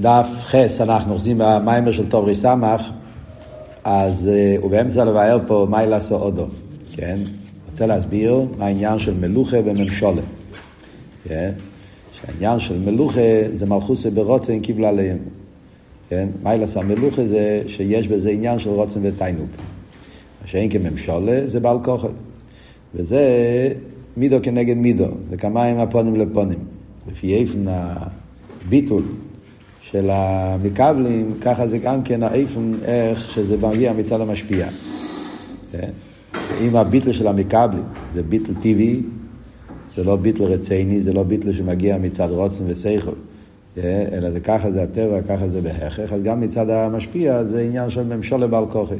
דף חס אנחנו אוחזים במיימר של טוב סמך, אז uh, הוא באמצע לבאר פה מה לעשו אודו, כן? רוצה להסביר מה העניין של מלוכה וממשולה. כן? שהעניין של מלוכה זה מלכוסה ברוצן קיבלה עליהם. כן? מיילס המלוכה זה שיש בזה עניין של רוצן ותיינוק. מה שאין כממשולה זה בעל כוחל. וזה מידו כנגד מידו, זה כמיים הפונים לפונים. לפי איפן הביטול של המקבלים, ככה זה גם כן האיפן איך שזה מגיע מצד המשפיע. כן? אם הביטל של המקבלים זה ביטל טבעי, זה לא ביטל רציני, זה לא ביטל שמגיע מצד רוצן ושכל, כן? אלא זה ככה זה הטבע, ככה זה בהכרח, אז גם מצד המשפיע זה עניין של ממשול לבעל כוחי.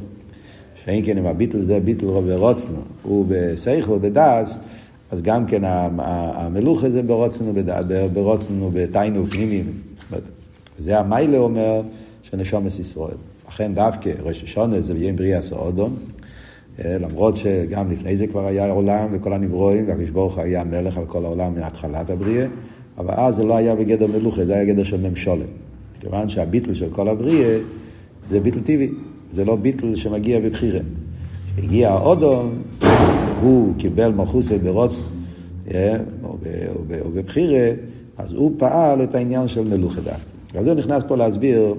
שאין כן אם הביטל זה ביטל ורוצנו, הוא בשכל ובדס, אז גם כן המלוך הזה ברוצנו, בתיינו פנימיים. וזה המיילה אומר של נשומת ישראל. לכן דווקא ראש השונה זה יהיה בריאה סעודון, אה, למרות שגם לפני זה כבר היה עולם וכל הנברואים, והקדוש ברוך היה מלך על כל העולם מהתחלת הבריאה, אבל אז זה לא היה בגדר מלוכה, זה היה גדר של ממשולת. כיוון שהביטל של כל הבריאה זה ביטל טבעי, זה לא ביטל שמגיע בבחירה. כשהגיע האודום, הוא קיבל מלכוסי ברוצן אה, או בבחירה, אז הוא פעל את העניין של מלוכה דווקא. אז הוא נכנס פה להסביר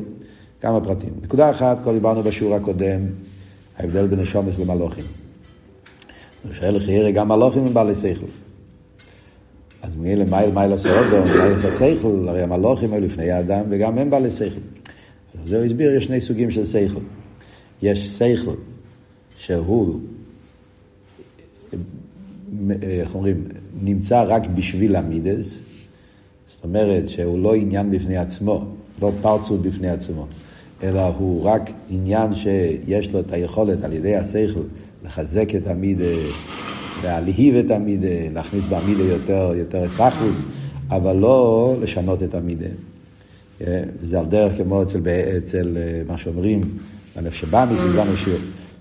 כמה פרטים. נקודה אחת, כבר דיברנו בשיעור הקודם, ההבדל בין השומס למלוכים. הוא שואל לכי גם מלוכים הם בעלי שכל. אז מגיע למייל מייל הסעודו, מייל הסייכל, הרי המלוכים היו לפני האדם וגם הם בעלי שכל. אז הוא הסביר, יש שני סוגים של שכל. יש שכל שהוא, איך אומרים, נמצא רק בשביל המידס, זאת אומרת שהוא לא עניין בפני עצמו, לא פרצות בפני עצמו, אלא הוא רק עניין שיש לו את היכולת על ידי השכל לחזק את המידה, להלהיב את המידה, להכניס במידה יותר, יותר אספחוס, אבל לא לשנות את המידה. זה על דרך כמו אצל, אצל מה שאומרים, הנפש שבא מסביבנו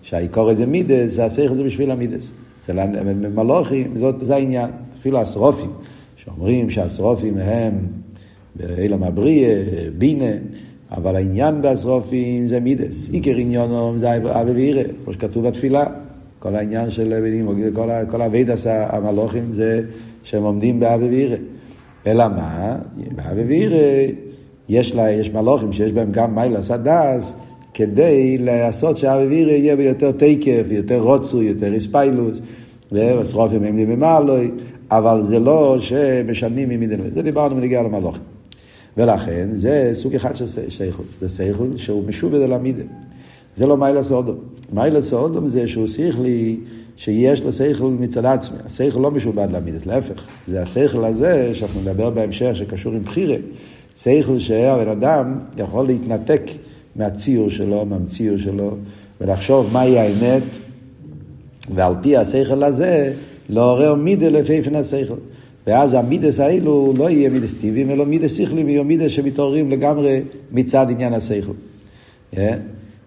שהעיקור זה מידס והשכל זה בשביל המידס. אצל המלוכים זה העניין, אפילו השרופים. שאומרים שהשרופים הם באילם הבריא, בינה, אבל העניין בשרופים זה מידס. עיקר עניונם זה אבי ואירא, כמו שכתוב בתפילה. כל העניין של בנים, כל, כל אבידס המלוכים זה שהם עומדים באבי ואירא. אלא מה? באבי ואירא יש, יש מלוכים שיש בהם גם מיילס הדס, כדי לעשות שאבי ואירא יהיה ביותר תקף, יותר רוצו, יותר איספיילוס, והשרופים הם נממלוי. אבל זה לא שמשנים ממידן. זה דיברנו בנגיעה למלוכים. ולכן זה סוג אחד של שייכות. זה שייכות שהוא משובד על המידן. זה לא מיילה סעודום. מיילה סעודום זה שהוא שכלי שיש לו שכל מצד עצמי. השכל לא משובד למידת, להפך. זה השכל הזה שאנחנו נדבר בהמשך שקשור עם בחירה. שכל שהבן אדם יכול להתנתק מהציור שלו, מהמציור שלו, ולחשוב מהי האמת, ועל פי השכל הזה לעורר מידה לפי פן השכל. ואז המידס האלו לא יהיה מידס טבעיים, אלא מידס שכלים, יהיו מידס שמתעוררים לגמרי מצד עניין השכל. Yeah.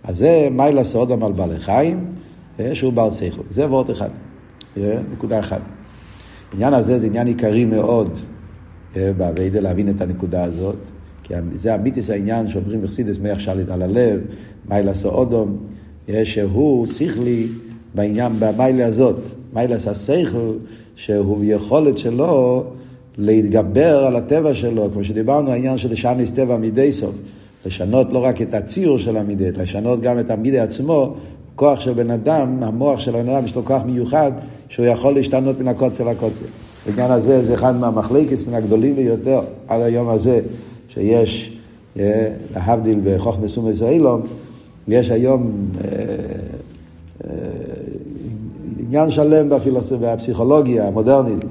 אז זה מיילה סעודם על בעלי חיים, yeah, שהוא בעל שכל. זה ועוד אחד. Yeah, נקודה אחת. העניין הזה זה עניין עיקרי מאוד באביידה להבין את הנקודה הזאת. כי זה המיתיס העניין שאומרים בחסידס מח שליט על הלב, מיילה סעודום, שהוא שכלי בעניין, במיילה הזאת. מיילס השכל, שהוא יכולת שלו להתגבר על הטבע שלו, כמו שדיברנו, העניין של לשניס טבע מידי סוף. לשנות לא רק את הציור של המידי, לשנות גם את המידי עצמו, כוח של בן אדם, המוח של בן אדם יש לו כוח מיוחד, שהוא יכול להשתנות מן הקוצר לקוצר. בעניין הזה זה אחד מהמחלקת הגדולים ביותר עד היום הזה, שיש, אה, להבדיל בחוכמה סומס אילום, יש היום אה, עניין שלם בפילוסופיה, בפסיכולוגיה המודרנית.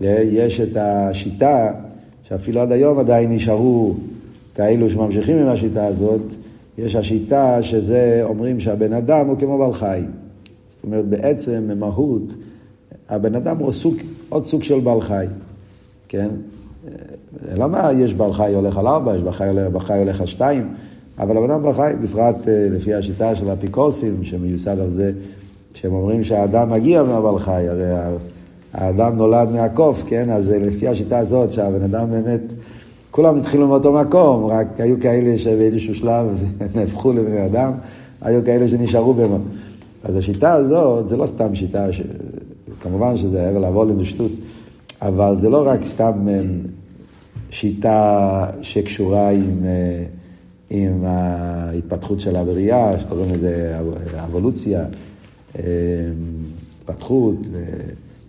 יש את השיטה, שאפילו עד היום עדיין נשארו כאלו שממשיכים עם השיטה הזאת, יש השיטה שזה אומרים שהבן אדם הוא כמו בעל חי. זאת אומרת, בעצם, במהות, הבן אדם הוא סוג, עוד סוג של בעל חי, כן? למה יש בעל חי הולך על ארבע, יש בעל חי הולך, על שתיים, אבל הבן אדם בעל חי, בפרט אה, לפי השיטה של האפיקורסים, שמיוסד על זה שהם אומרים שהאדם מגיע מהבעל חי, הרי האדם נולד מהקוף, כן? אז לפי השיטה הזאת, שהבן אדם באמת כולם התחילו מאותו מקום, רק היו כאלה שבאיזשהו שלב נהפכו לבני אדם, היו כאלה שנשארו בהם. אז השיטה הזאת, זה לא סתם שיטה, ש... כמובן שזה הבל לבוא לנשטוס, אבל זה לא רק סתם שיטה שקשורה עם, עם ההתפתחות של הבריאה, שקוראים לזה אבולוציה, התפתחות.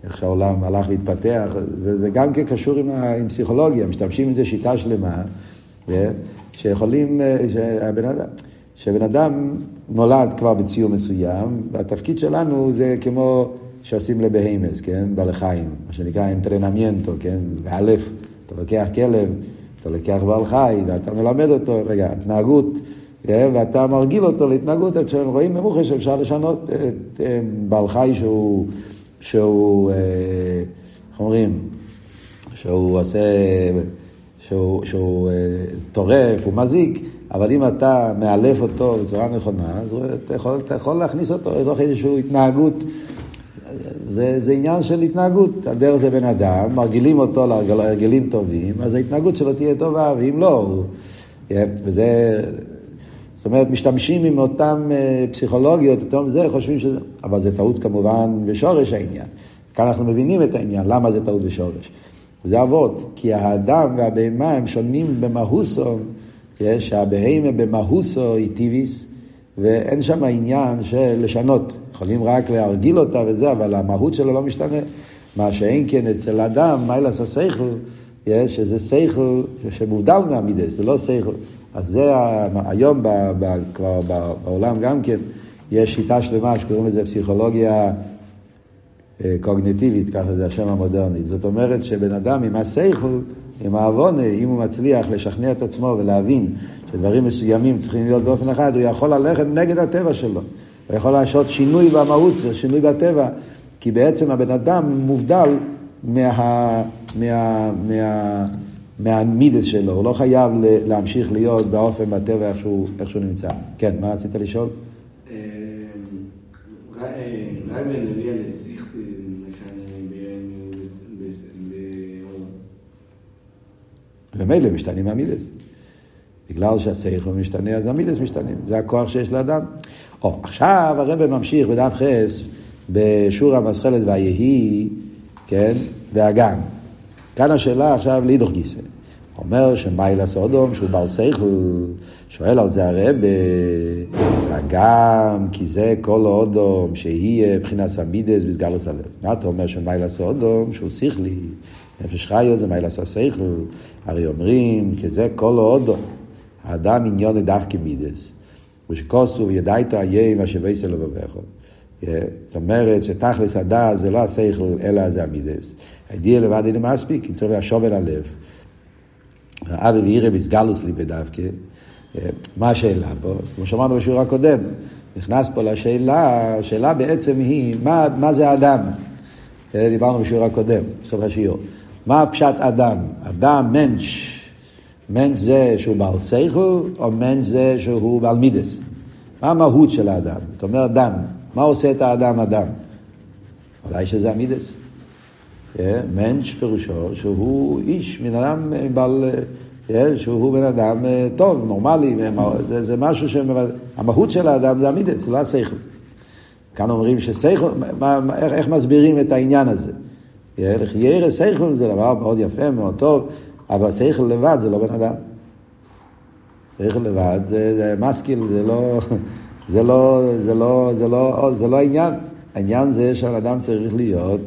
איך שהעולם הלך והתפתח, זה, זה גם כן קשור עם, עם פסיכולוגיה, משתמשים עם זה שיטה שלמה, שיכולים, שהבן אדם, שבן אדם נולד כבר בציור מסוים, והתפקיד שלנו זה כמו שעושים לבהמות, כן, בעלי חיים, מה שנקרא entrenamiento, כן, לאלף, אתה לוקח כלב, אתה לוקח בעל חי, ואתה מלמד אותו, רגע, התנהגות, ואתה מרגיל אותו להתנהגות, כשהם רואים במוחש שאפשר לשנות את בעל חי שהוא... שהוא, אה, איך אומרים, שהוא עושה, שהוא, שהוא אה, טורף, הוא מזיק, אבל אם אתה מאלף אותו בצורה נכונה, אז אתה יכול, אתה יכול להכניס אותו לתוך איזושהי התנהגות. זה, זה עניין של התנהגות. הדרך זה בן אדם, מרגילים אותו להרגלים טובים, אז ההתנהגות שלו תהיה טובה, ואם לא, הוא... כן, וזה... זאת אומרת, משתמשים עם אותן אה, פסיכולוגיות, אותם זה, חושבים שזה... אבל זה טעות כמובן בשורש העניין. כאן אנחנו מבינים את העניין, למה זה טעות בשורש. זה אבות, כי האדם והבהמה הם שונים במהוסו, שהבהמה במהוסו היא טיביס, ואין שם עניין של לשנות. יכולים רק להרגיל אותה וזה, אבל המהות שלו לא משתנה. מה שאין כן אצל אדם, מיילס השכל, שזה שכל שמובדל מהמידס, זה לא שכל. אז זה היום ב, ב, כבר בעולם גם כן, יש שיטה שלמה שקוראים לזה פסיכולוגיה אה, קוגניטיבית, ככה זה השם המודרני. זאת אומרת שבן אדם עם השכל, עם העוונה, אם הוא מצליח לשכנע את עצמו ולהבין שדברים מסוימים צריכים להיות באופן אחד, הוא יכול ללכת נגד הטבע שלו. הוא יכול לעשות שינוי במהות, שינוי בטבע, כי בעצם הבן אדם מובדל מה... מה, מה מהמידס שלו, הוא לא חייב להמשיך להיות באופן, בטבע, איך שהוא, איך שהוא נמצא. כן, מה רצית לשאול? ומילא משתנים המידס. בגלל שהשכל משתנה, אז המידס משתנים. זה הכוח שיש לאדם. או, עכשיו הרב ממשיך בדף חס, בשור המסחלת והיהי, כן, והגם. כאן השאלה עכשיו לאידוך גיסא. אומר שמיילה סודום שהוא בעל שכל, שואל על זה הרבה, וגם כי זה כל אודום שיהיה מבחינת סמידס בסגלוס הלב. מה אתה אומר שמיילה סודום שהוא שכלי, נפש חיו זה מיילה שכל, הרי אומרים כי זה כל אודום, האדם עניון דווקא מידס, ושכוסו ידע איתו איה מה שבייסל לבבך. זאת אומרת שתכלס הדעת זה לא השכל אלא זה המידס. הידיע לבד אינו מספיק, כי צריך אל הלב. אבי ואירי בסגלוס ליבי דווקא. מה השאלה פה? אז כמו שאמרנו בשיעור הקודם, נכנס פה לשאלה, השאלה בעצם היא, מה, מה זה אדם? דיברנו בשיעור הקודם, בסוף השיעור. מה פשט אדם? אדם, מנש. מנש זה שהוא בעל שכל, או מנש זה שהוא בעל מידס? מה המהות של האדם? זאת אומרת, דם. מה עושה את האדם אדם? אולי שזה המידס. מנש פירושו שהוא איש, בן אדם בעל, שהוא בן אדם טוב, נורמלי, זה, זה משהו שהמהות של האדם זה המידס, לא השכל. כאן אומרים ששכל, איך, איך מסבירים את העניין הזה? ירא שכל זה דבר מאוד יפה, מאוד טוב, אבל שכל לבד זה לא בן אדם. שכל לבד זה, זה משכיל, זה לא, זה לא, זה לא, זה לא, זה לא העניין. העניין זה שהאדם צריך להיות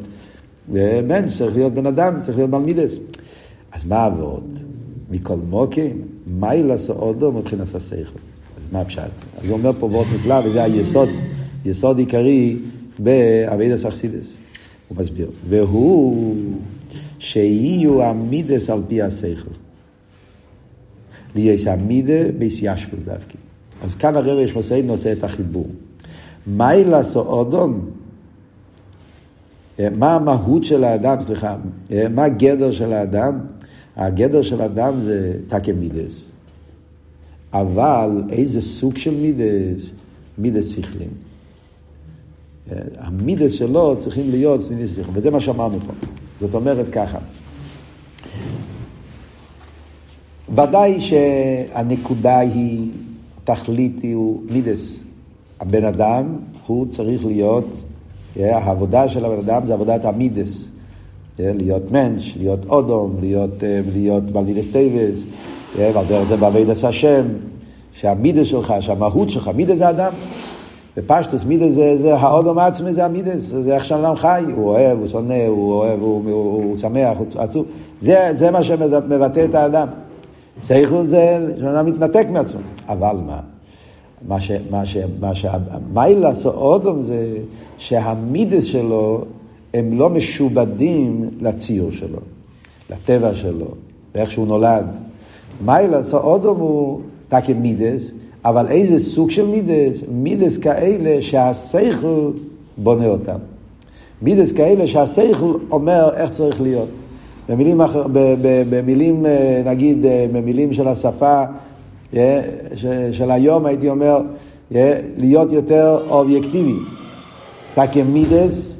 ובן צריך להיות בן אדם, צריך להיות מלמידס. אז מה עבוד? מכל מוקים, מה ילעשו עודו מבחינת השכל? אז מה הפשט? אז הוא אומר פה וורט נפלא, וזה היסוד, יסוד עיקרי באבידס אכסידס. הוא מסביר. והוא שיהיו המידס על פי השכל. ליאס המידה ביסיישפוס דווקא. אז כאן הרב יש מסעיד נושא את החיבור. מה ילעשו אודום? מה המהות של האדם, סליחה, מה הגדר של האדם? הגדר של האדם זה תקי מידס. אבל איזה סוג של מידס? מידס שכלים. המידס שלו צריכים להיות מידס שכלים, וזה מה שאמרנו פה. זאת אומרת ככה, ודאי שהנקודה היא, תכלית הוא מידס. הבן אדם, הוא צריך להיות, העבודה של הבן אדם זה עבודת המידס. להיות מנש, להיות אודום, להיות, להיות בעל מידות טובות, ועל דרך זה בעבידת השם, שהמידות שלך, שהמהות שלך, מידות זה אדם. ופשטות מידות זה, זה האדם עצמו, זה המידות, זה איך שאדם חי, הוא אוהב, הוא שונא, הוא אוהב, הוא, הוא, הוא שמח, הוא עצוב, זה, זה מה שמבטא את האדם. שכל זה שאדם מתנתק מעצמו, אבל מה? מה ש... מה ש... מה ש... מעלת האדם זה שהמידות שלו הם לא משובדים לציור שלו, לטבע שלו, לאיך שהוא נולד. מיילס או אודום הוא תקי מידס, אבל איזה סוג של מידס? מידס כאלה שהסייכל בונה אותם. מידס כאלה שהסייכל אומר איך צריך להיות. במילים, אחר, במילים, אה, נגיד, אה, במילים של השפה של היום, הייתי אומר, להיות יותר אובייקטיבי. תקי מידס,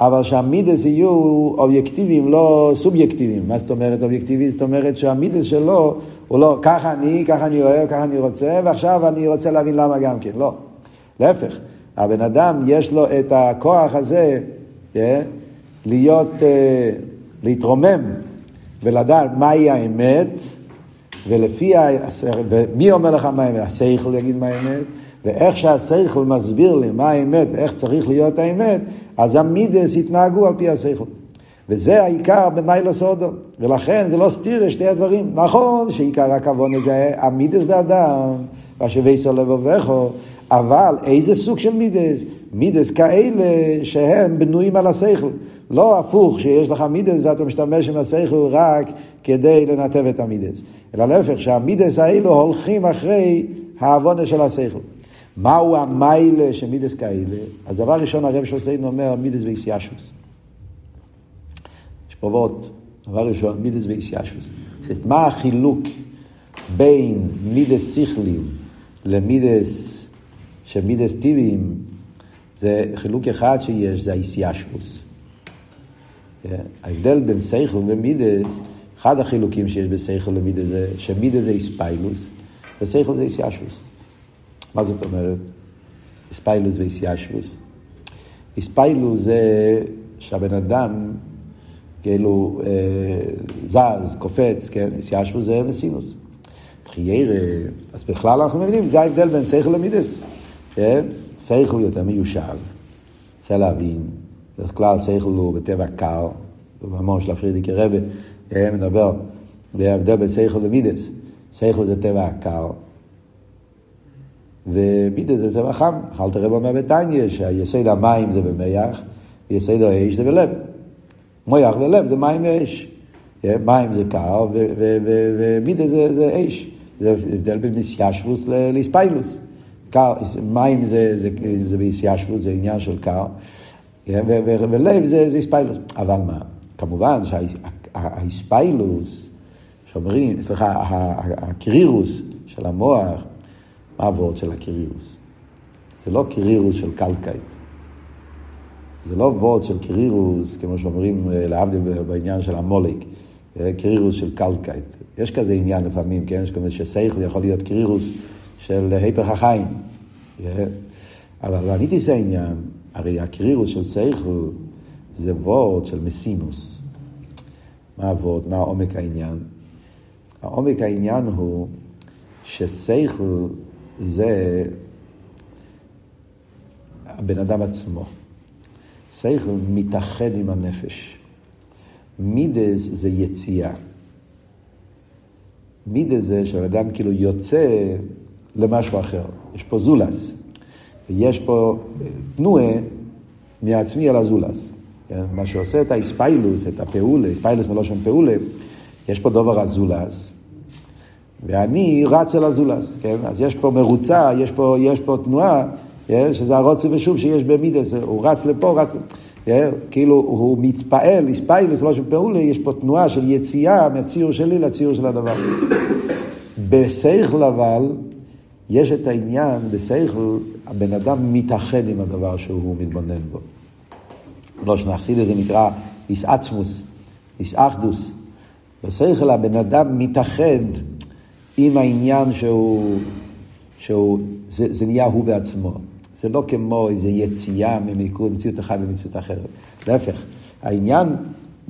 אבל שהמידס יהיו אובייקטיביים, לא סובייקטיביים. מה זאת אומרת אובייקטיבי? זאת אומרת שהמידס שלו הוא לא ככה אני, ככה אני אוהב, ככה אני רוצה, ועכשיו אני רוצה להבין למה גם כן. לא. להפך, הבן אדם יש לו את הכוח הזה להיות... להתרומם ולדעת מהי האמת, ולפי. ומי אומר לך מה האמת? השכל יגיד מה האמת, ואיך שהשכל מסביר לי מה האמת ואיך צריך להיות האמת, אז המידס יתנהגו על פי השכל. וזה העיקר במיילא סודו, ולכן זה לא סתיר לשתי הדברים. נכון שעיקר הכבוד זה המידס באדם, ואשר לבבכו, אבל איזה סוג של מידס? מידס כאלה שהם בנויים על השכל. לא הפוך, שיש לך מידס ואתה משתמש עם השכל רק כדי לנתב את המידס. אלא להפך, שהמידס האלו הולכים אחרי העוונה של השכל. מהו המיילה של מידס כאלה? אז דבר ראשון הרב שוסיידן אומר מידס ואיסיישוס. יש פה ועוד. דבר ראשון, מידס ואיסיישוס. מה החילוק בין מידס שכלים למידס שמידס טיביים? זה חילוק אחד שיש, זה האיסיישוס. ההבדל בין שכל ומידות, אחד החילוקים שיש בשכל ומידות זה שמידות זה התפעלות ושכל זה התיישבות. מה זאת אומרת? התפעלות והתיישבות. התפעלות זה שהבן אדם כאילו אה, זז, קופץ, כן? התיישבות זה מתינות. חיירה, אז בכלל אנחנו מבינים, זה ההבדל בין שכל למידות. כן? שכל יותר מיושב, רוצה להבין. בדרך כלל שכל הוא בטבע קר, במאמר של הפרידיקי רבי, מדבר, בהבדל בין שכל למידס. שכל זה טבע קר, ומידס זה טבע חם. אכלת רב אומר בתניא, שהיסוד המים זה במח, ויסוד האש זה בלב. מויח ולב זה מים ואש. מים זה קר, ומידס זה, זה אש. זה הבדל בין איסיישבוס לאספיילוס. קר, מים זה, זה, זה באיסיישבוס, זה עניין של קר. ולב זה, איספיילוס. אבל מה? כמובן שהאיספיילוס, שאומרים, סליחה, הקרירוס של המוח, מה הוורד של הקרירוס? זה לא קרירוס של קלקייט. זה לא וורד של קרירוס, כמו שאומרים להבדיל בעניין של המולק, קרירוס של קלקייט. יש כזה עניין לפעמים, כן? יש כזה שסייכל יכול להיות קרירוס של היפך החיים. אבל אמיתי זה העניין, הרי הקרירוס של סייכל זה וורד של מסינוס. מה הוורד? מה עומק העניין? העומק העניין הוא שסייכל זה הבן אדם עצמו. סייכל מתאחד עם הנפש. מידס זה יציאה. מידס זה שהאדם כאילו יוצא למשהו אחר. יש פה זולס. יש פה אה, תנועה מעצמי על הזולס. כן? מה שעושה את האספיילוס, את הפעולה, אספיילוס מלושן פעולה, יש פה דובר הזולס, ואני רץ אל הזולס, כן? אז יש פה מרוצה, יש פה, יש פה תנועה, כן? שזה הרוצה ושוב שיש במידס, הוא רץ לפה, רץ... כן? כאילו הוא מתפעל, אספיילוס מלושן פעולה, יש פה תנועה של יציאה מהציור שלי לציור של הדבר. בסייכל אבל, יש את העניין, בשכל, הבן אדם מתאחד עם הדבר שהוא מתבונן בו. לא שנחסיד זה נקרא איסעצמוס, איסאחדוס. בשכל הבן אדם מתאחד עם העניין שהוא, שהוא זה, זה נהיה הוא בעצמו. זה לא כמו איזו יציאה ממציאות אחת למציאות אחרת. להפך, העניין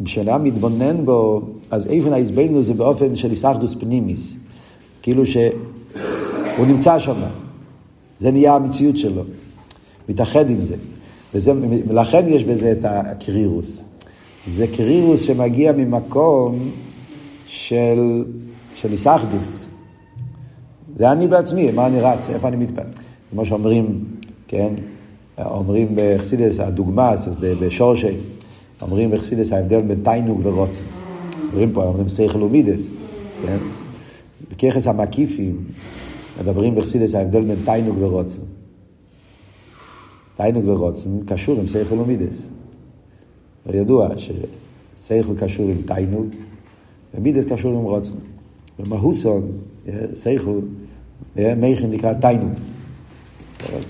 כשאדם מתבונן בו, אז איפן ההסבנו זה באופן של איסחדוס פנימיס. כאילו שהוא נמצא שם. זה נהיה המציאות שלו. מתאחד עם זה. וזה, ולכן יש בזה את הקרירוס. זה קרירוס שמגיע ממקום של, של איסחדוס. זה אני בעצמי, מה אני רץ, איפה אני מתפעל. כמו שאומרים, כן, אומרים בחסידס, הדוגמה, בשורשי, אומרים בחסידס ההבדל בין תענוג ורצון. אומרים פה, אומרים שכל ומידות, כן? בכוחות המקיפים מדברים בחסידות ההבדל בין תענוג ורצון. תענוג ורצון קשור עם שכל ומידות. ידוע ששכל קשור עם תענוג ומידות קשור עם רצון. במהותן, שכל, מייכן נקרא תיינוג.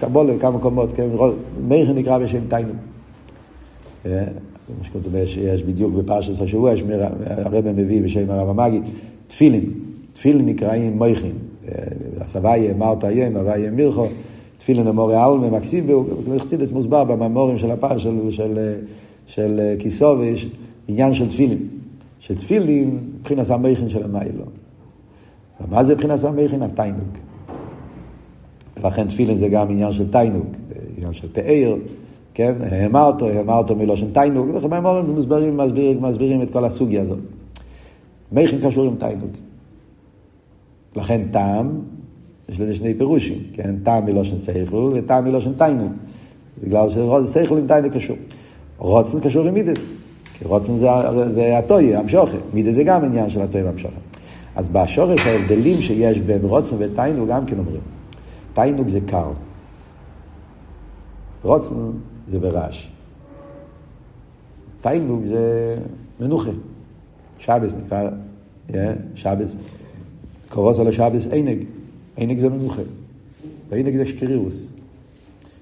קבולה בכמה מקומות, כן? מייכן נקרא בשם תיינוג. כמו שכתוב שיש בדיוק בפרשת השבוע, הרב מביא בשם הרב המגיד, תפילין. תפילין נקראים מויכין. הסבייה מרתא ים, הוויה מירכו, תפילין אמורי אלמה, מקסיב, וחסידס מוסבר בממורים של הפעם של, של, של כיסו, ויש עניין של תפילין. שתפילין, מבחינת המויכין של המיילו. ומה זה מבחינת המויכין? התיינוג. ולכן תפילין זה גם עניין של תיינוג, עניין של פאר. כן, האמרתו, האמרתו מלושן תיינוג, ובמימורים מסבירים, מסבירים, מסבירים את כל הסוגיה הזאת. מייכין קשור עם תיינוג. לכן טעם, יש לזה שני פירושים, כן, טעם מלושן סייכל וטעם מלושן תיינוג. בגלל שסייכל עם תיינוג קשור. רוצן קשור עם מידס, כי רוצן זה, זה הטוי, המשוכת. מידס זה גם עניין של הטוי והמשוכת. אז בשורש ההבדלים שיש בין רוצן ותיינוג גם כן אומרים. תיינוג זה קר. רוצן זה ברעש. תיינוג זה מנוחה. שבס נקרא, שבס, קורוסו לשבס עינג. עינג זה מנוחה. ועינג זה שקרירוס.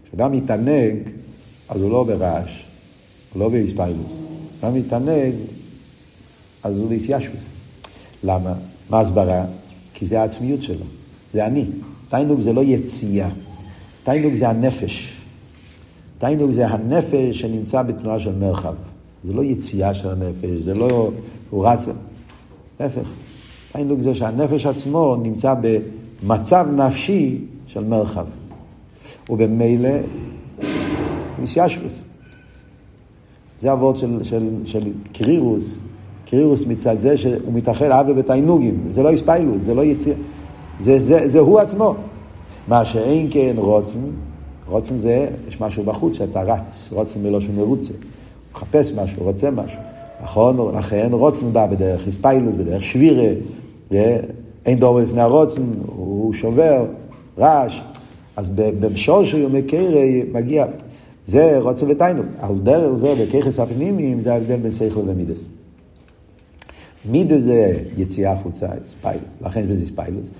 כשאדם מתענג, אז הוא לא ברעש, הוא לא באיספיילוס. כשאדם מתענג, אז הוא באיסיישוס. למה? מה הסברה? כי זה העצמיות שלו, זה אני. תיינוג זה לא יציאה, תיינוג זה הנפש. תיינוג זה הנפש שנמצא בתנועה של מרחב. זה לא יציאה של הנפש, זה לא, הוא רץ, להפך. תיינוג זה שהנפש עצמו נמצא במצב נפשי של מרחב. ובמילא, מסיישבוס. זה אבות של, של, של קרירוס, קרירוס מצד זה שהוא מתאחד אבי בתיינוגים, זה לא הספיילוס, זה לא יציאה, זה, זה, זה הוא עצמו. מה שאין כן רוצן, רוצן זה, יש משהו בחוץ שאתה רץ, רוצן מלושן מרוצה. הוא מחפש משהו, רוצה משהו. נכון? לכן רוצן בא בדרך הספיילוס, בדרך שבירה, אין דור לפני הרוצן, הוא שובר, רעש. אז בשור של יומי קרא מגיע, זה רוצה ותיינוג. על דרך זה, בככס הפנימיים, זה ההבדל בין שכל ומידס. מידס זה יציאה החוצה, ספיילוס, לכן יש בזה ספיילוס.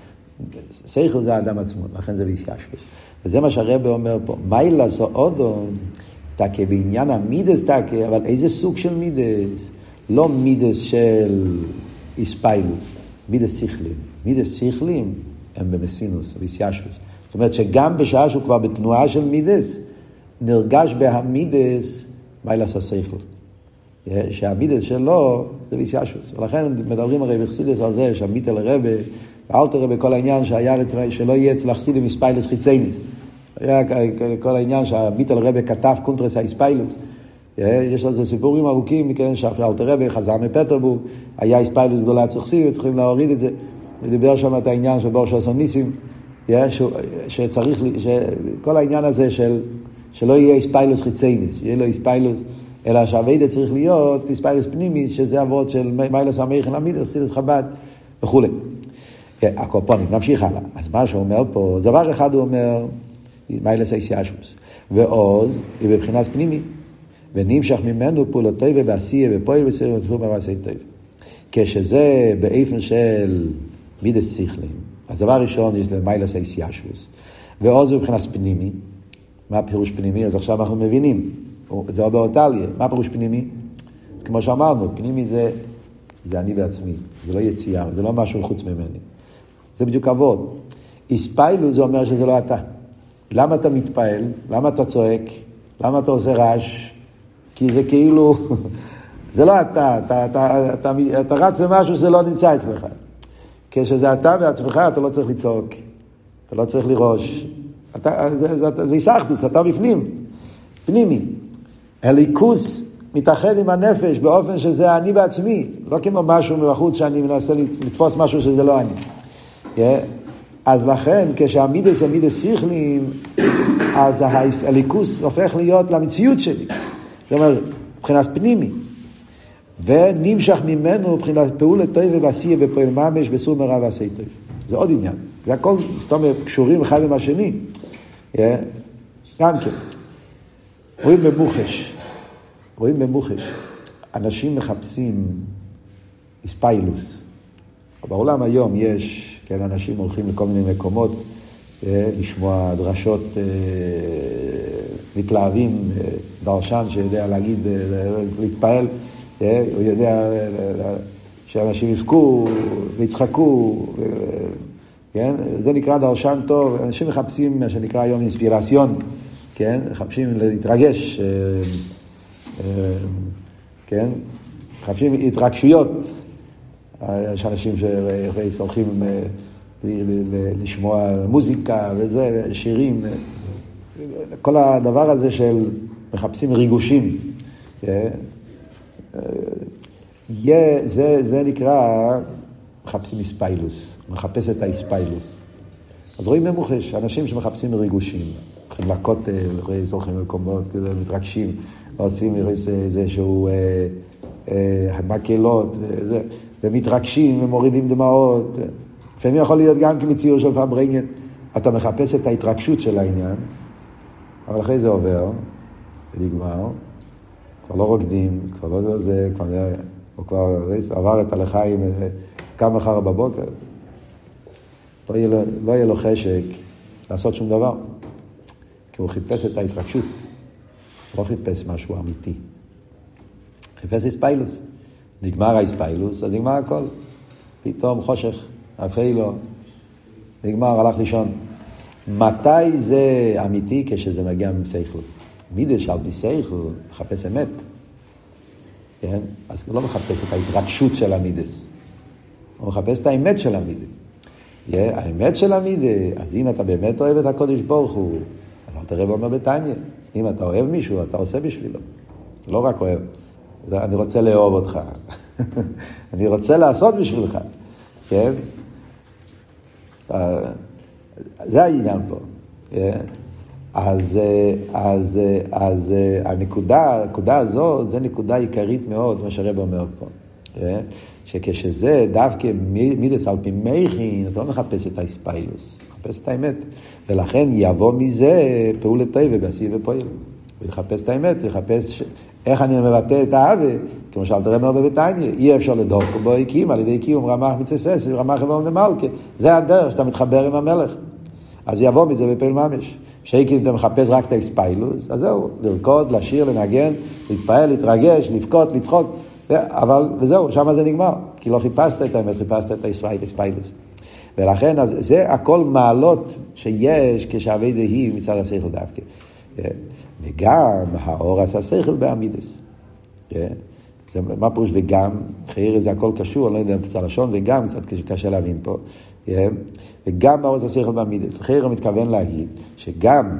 שכל זה האדם עצמו, לכן זה בישיישבוס. וזה מה שהרבא אומר פה, מיילה זו אודום, תקה בעניין המידס תקה, אבל איזה סוג של מידס? לא מידס של איספיילוס, מידס שכלים. מידס שכלים הם במסינוס, ביסיישבוס. זאת אומרת שגם בשעה שהוא כבר בתנועה של מידס, נרגש בהמידס מיילס השכל. שהמידס שלו זה ביסיישבוס. ולכן מדברים הרי בחסידס על זה שהמיתל הרבה ואל תראה בכל העניין שהיה שלא יהיה אצל החסידים איספיילוס חיצייניס. היה כל העניין שהביטל רבה כתב קונטרס האיספיילוס. יש לזה סיפורים ארוכים, כן, שאלתר רבה חזר מפטרבורג, היה איספיילוס גדולה אצל צריכים להוריד את זה. ודיבר שם את העניין של בור שעשו ניסים, שצריך, כל העניין הזה של שלא יהיה איספיילוס חיצייניס, שיהיה לו איספיילוס, אלא שהאביידה צריך להיות איספיילוס פנימיס, שזה אבות של מיילס המייכן עמיד, חסידס חב"ד וכולי. הקופונים, נמשיך הלאה. אז מה שהוא אומר פה, דבר אחד הוא אומר, מיילס אייסיאשוס. ועוז היא בבחינת פנימי, ונמשך ממנו פעולותיו ובעשייה ופועל בסדר ותפור במעשי טוב. כשזה באיפן של מידס שכלים, אז דבר ראשון יש למיילס אייסיאשוס. ועוז בבחינת פנימי, מה פירוש פנימי? אז עכשיו אנחנו מבינים, זה עובר אותליה, מה פירוש פנימי? אז כמו שאמרנו, פנימי זה, זה אני בעצמי, זה לא יציאה, זה לא משהו חוץ ממני. זה בדיוק אבות. איספיילוס זה אומר שזה לא אתה. למה אתה מתפעל? למה אתה צועק? למה אתה עושה רעש? כי זה כאילו, זה לא אתה, אתה, אתה, אתה, אתה, אתה רץ במשהו שזה לא נמצא אצלך. כשזה אתה בעצמך, אתה לא צריך לצעוק, אתה לא צריך לראש. אתה, זה, זה, זה, זה איסחטוס, אתה בפנים, פנימי. הליכוס מתאחד עם הנפש באופן שזה אני בעצמי, לא כמו משהו מבחוץ שאני מנסה לתפוס משהו שזה לא אני. Yeah. אז לכן, כשהמידס זה מידס שכליים, אז הליכוס הופך להיות למציאות שלי. זאת אומרת, מבחינת פנימי. ונמשך ממנו מבחינת פעולת טוב ועשייה ופועל ממש בסור מרע ועשי טוב. זה עוד עניין. זה הכל, אומרת, קשורים אחד עם השני. Yeah. גם כן. רואים במוחש. רואים במוחש. אנשים מחפשים איספיילוס. בעולם היום יש כן, אנשים הולכים לכל מיני מקומות אה, לשמוע דרשות, אה, מתלהבים, אה, דרשן שיודע להגיד, להתפעל, הוא יודע שאנשים יבכו ויצחקו, כן? זה נקרא דרשן טוב, אנשים מחפשים מה שנקרא היום אינספירציון, כן? מחפשים להתרגש, כן? מחפשים התרגשויות. יש אנשים שהולכים אה, לשמוע מוזיקה וזה, שירים, כל הדבר הזה של מחפשים ריגושים. אה, אה, זה, זה נקרא, מחפשים איספיילוס, מחפש את האיספיילוס. אז רואים ממוחש, אנשים שמחפשים ריגושים, הולכים לכותל, הולכים למקומות, מתרגשים, עושים איזשהו מקהלות, וזה. ומתרגשים ומורידים דמעות. לפעמים יכול להיות גם כמציור של פברנגן. אתה מחפש את ההתרגשות של העניין, אבל אחרי זה עובר, זה נגמר, כבר לא רוקדים, כבר לא זה, כבר, הוא כבר עבר את הלחיים, קם מחר בבוקר, לא יהיה, לו, לא יהיה לו חשק לעשות שום דבר, כי הוא חיפש את ההתרגשות, הוא לא חיפש משהו אמיתי. חיפש איספיילוס. נגמר האיספיילוס, אז נגמר הכל. פתאום חושך, אפילו, נגמר, הלך לישון. מתי זה אמיתי? כשזה מגיע משכל. מידש על פי שכל, מחפש אמת. כן? אז הוא לא מחפש את ההתרגשות של המידס. הוא מחפש את האמת של המידה. Yeah, האמת של המידה, אז אם אתה באמת אוהב את הקודש ברוך הוא, אז אל תראה באומר בתניא. אם אתה אוהב מישהו, אתה עושה בשבילו. לא רק אוהב. אני רוצה לאהוב אותך. אני רוצה לעשות בשבילך, כן? אה, זה העניין פה. כן? אז, אז, אז הנקודה, הנקודה הזו, זה נקודה עיקרית מאוד, מה שהרב אומר פה. כן? שכשזה דווקא מידס על פי מייכין, אתה לא מחפש את האספיילוס, מחפש את האמת. ולכן יבוא מזה פעולת טבע בעשי ופועל. הוא יחפש את האמת, יחפש איך אני מבטא את האווה, כמו שאלת רמר בביתניה, אי אפשר לדוף בו הקים, על ידי קיום רמח מצסס, רמח ובאום דמלכה. זה הדרך שאתה מתחבר עם המלך. אז יבוא מזה בפעיל ממש. שאיקין אתה מחפש רק את האספיילוס, אז זהו, לרקוד, לשיר, לנגן, להתפעל, להתרגש, לבכות, לצחוק, אבל, וזהו, שם זה נגמר. כי לא חיפשת את האמת, חיפשת את האספיילוס. ולכן, אז זה הכל מעלות שיש כשהאבי דהי מצד השכל דווקא. וגם האור עשה שכל בעמידס. כן? זה, מה פירוש וגם? חייר זה הכל קשור, אני לא יודע אם קצת לשון, וגם קצת קשה להבין פה. כן? וגם האור עשה שכל בעמידס. חייר מתכוון להגיד שגם,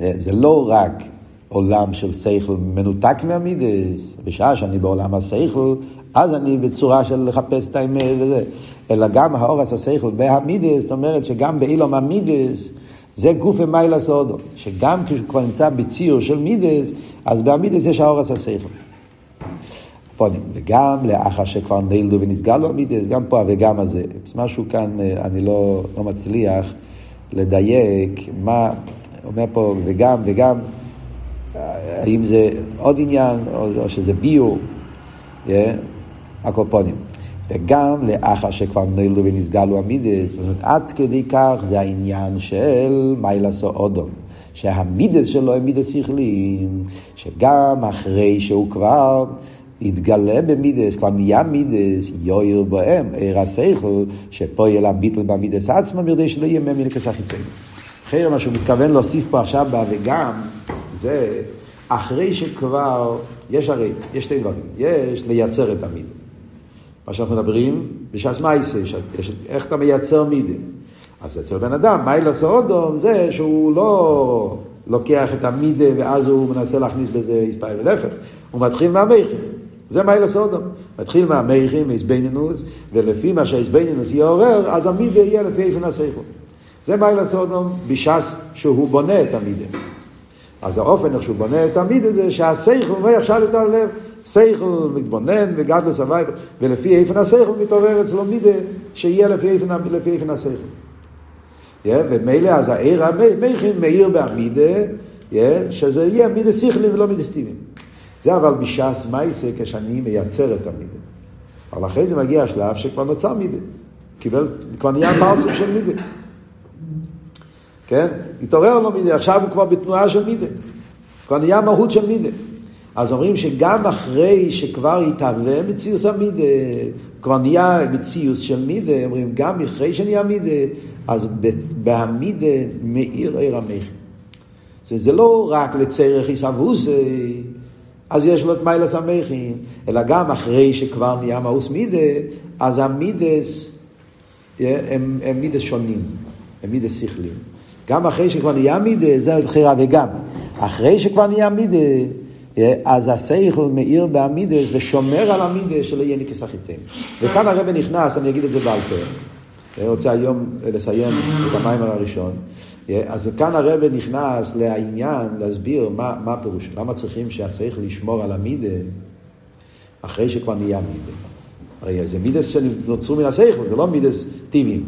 אה, זה לא רק עולם של שכל מנותק מעמידס, בשעה שאני בעולם השכל, אז אני בצורה של לחפש את האמת וזה, אלא גם האור עשה שכל בעמידס, זאת אומרת שגם באילום עמידס, זה גוף ומיילה סודו, שגם כשהוא כבר נמצא בציור של מידס, אז בעמידס יש האורס השכל. פונים, וגם לאחר שכבר נילדו ונסגר לו המידס, גם פה הוגם הזה. משהו כאן אה, אני לא, לא מצליח לדייק מה, אומר פה וגם וגם, אה, האם זה עוד עניין או, או שזה ביור, yeah, הקופונים. וגם לאחר שכבר נולדו ונסגלו המידס, זאת אומרת, עד כדי כך זה העניין של מיילסו אודום. שהמידס שלו הם מידס שכליים, שגם אחרי שהוא כבר התגלה במידס, כבר נהיה מידס, יויר בהם, עיר השכל, שפועל הביטל במידס עצמו, מרדי שלא יהיה ממינקס החיצוני. אחרי מה שהוא מתכוון להוסיף פה עכשיו וגם, זה אחרי שכבר, יש הרי, יש שתי דברים, יש לייצר את המידה. מה שאנחנו מדברים, בש"ס מייסה, איך אתה מייצר מידה. אז אצל בן אדם, מיילס אודום זה שהוא לא לוקח את המידה ואז הוא מנסה להכניס בזה איספאי ולהפך, הוא מתחיל מהמכין. זה מיילס אודום. מתחיל מהמכין, מאיסבנינוס, ולפי מה שהאיסבנינוס יעורר, אז המידה יהיה לפי איפן הסייכו. זה מיילס אודום בש"ס שהוא בונה את המידה. אז האופן איך שהוא בונה את המידה זה שהסייכו אומר עכשיו את הלב. סייכל מתבונן וגדלו סבי, ולפי איפן הסייכל מתעורר אצלו מידה שיהיה לפי איפן, לפי איפן הסייכל. Yeah, ומילא אז העיר המכין מאיר בעמידה, yeah, שזה יהיה מידה שכלים ולא מידה סטיבים. זה אבל בש"ס מייסה כשאני מייצר את המידה. אבל אחרי זה מגיע השלב שכבר נוצר מידה. קיבל, כבר נהיה פרצוף של מידה. כן? התעורר לו מידה, עכשיו הוא כבר בתנועה של מידה. כבר נהיה מהות של מידה. אז אומרים שגם אחרי שכבר התהווה מציאוס המידה, כבר נהיה מציאוס של מידה, אומרים גם אחרי שנהיה מידה, אז בהמידה מאיר עיר המכין. זה לא רק לצריך עיסאוווס, אז יש לו את מיילס המכין, אלא גם אחרי שכבר נהיה מאוס מידה, אז המידס הם, הם מידס שונים, הם מידס שכלים. גם אחרי שכבר נהיה מידה, זה בחירה וגם. אחרי שכבר נהיה מידה, אז השכל מאיר במידות ושומר על המידות שלא יהיה יניקת החיצונים. וכאן הרב נכנס, אני אגיד את זה בעל פה. אני רוצה היום לסיים את המאמר הראשון. אז כאן הרב נכנס לעניין, להסביר מה, מה הפירוש, למה צריכים שהשכל ישמור על המידה אחרי שכבר נהיה מידה. הרי זה מידות שנוצרו מן השכל, זה לא מידות טבעיים.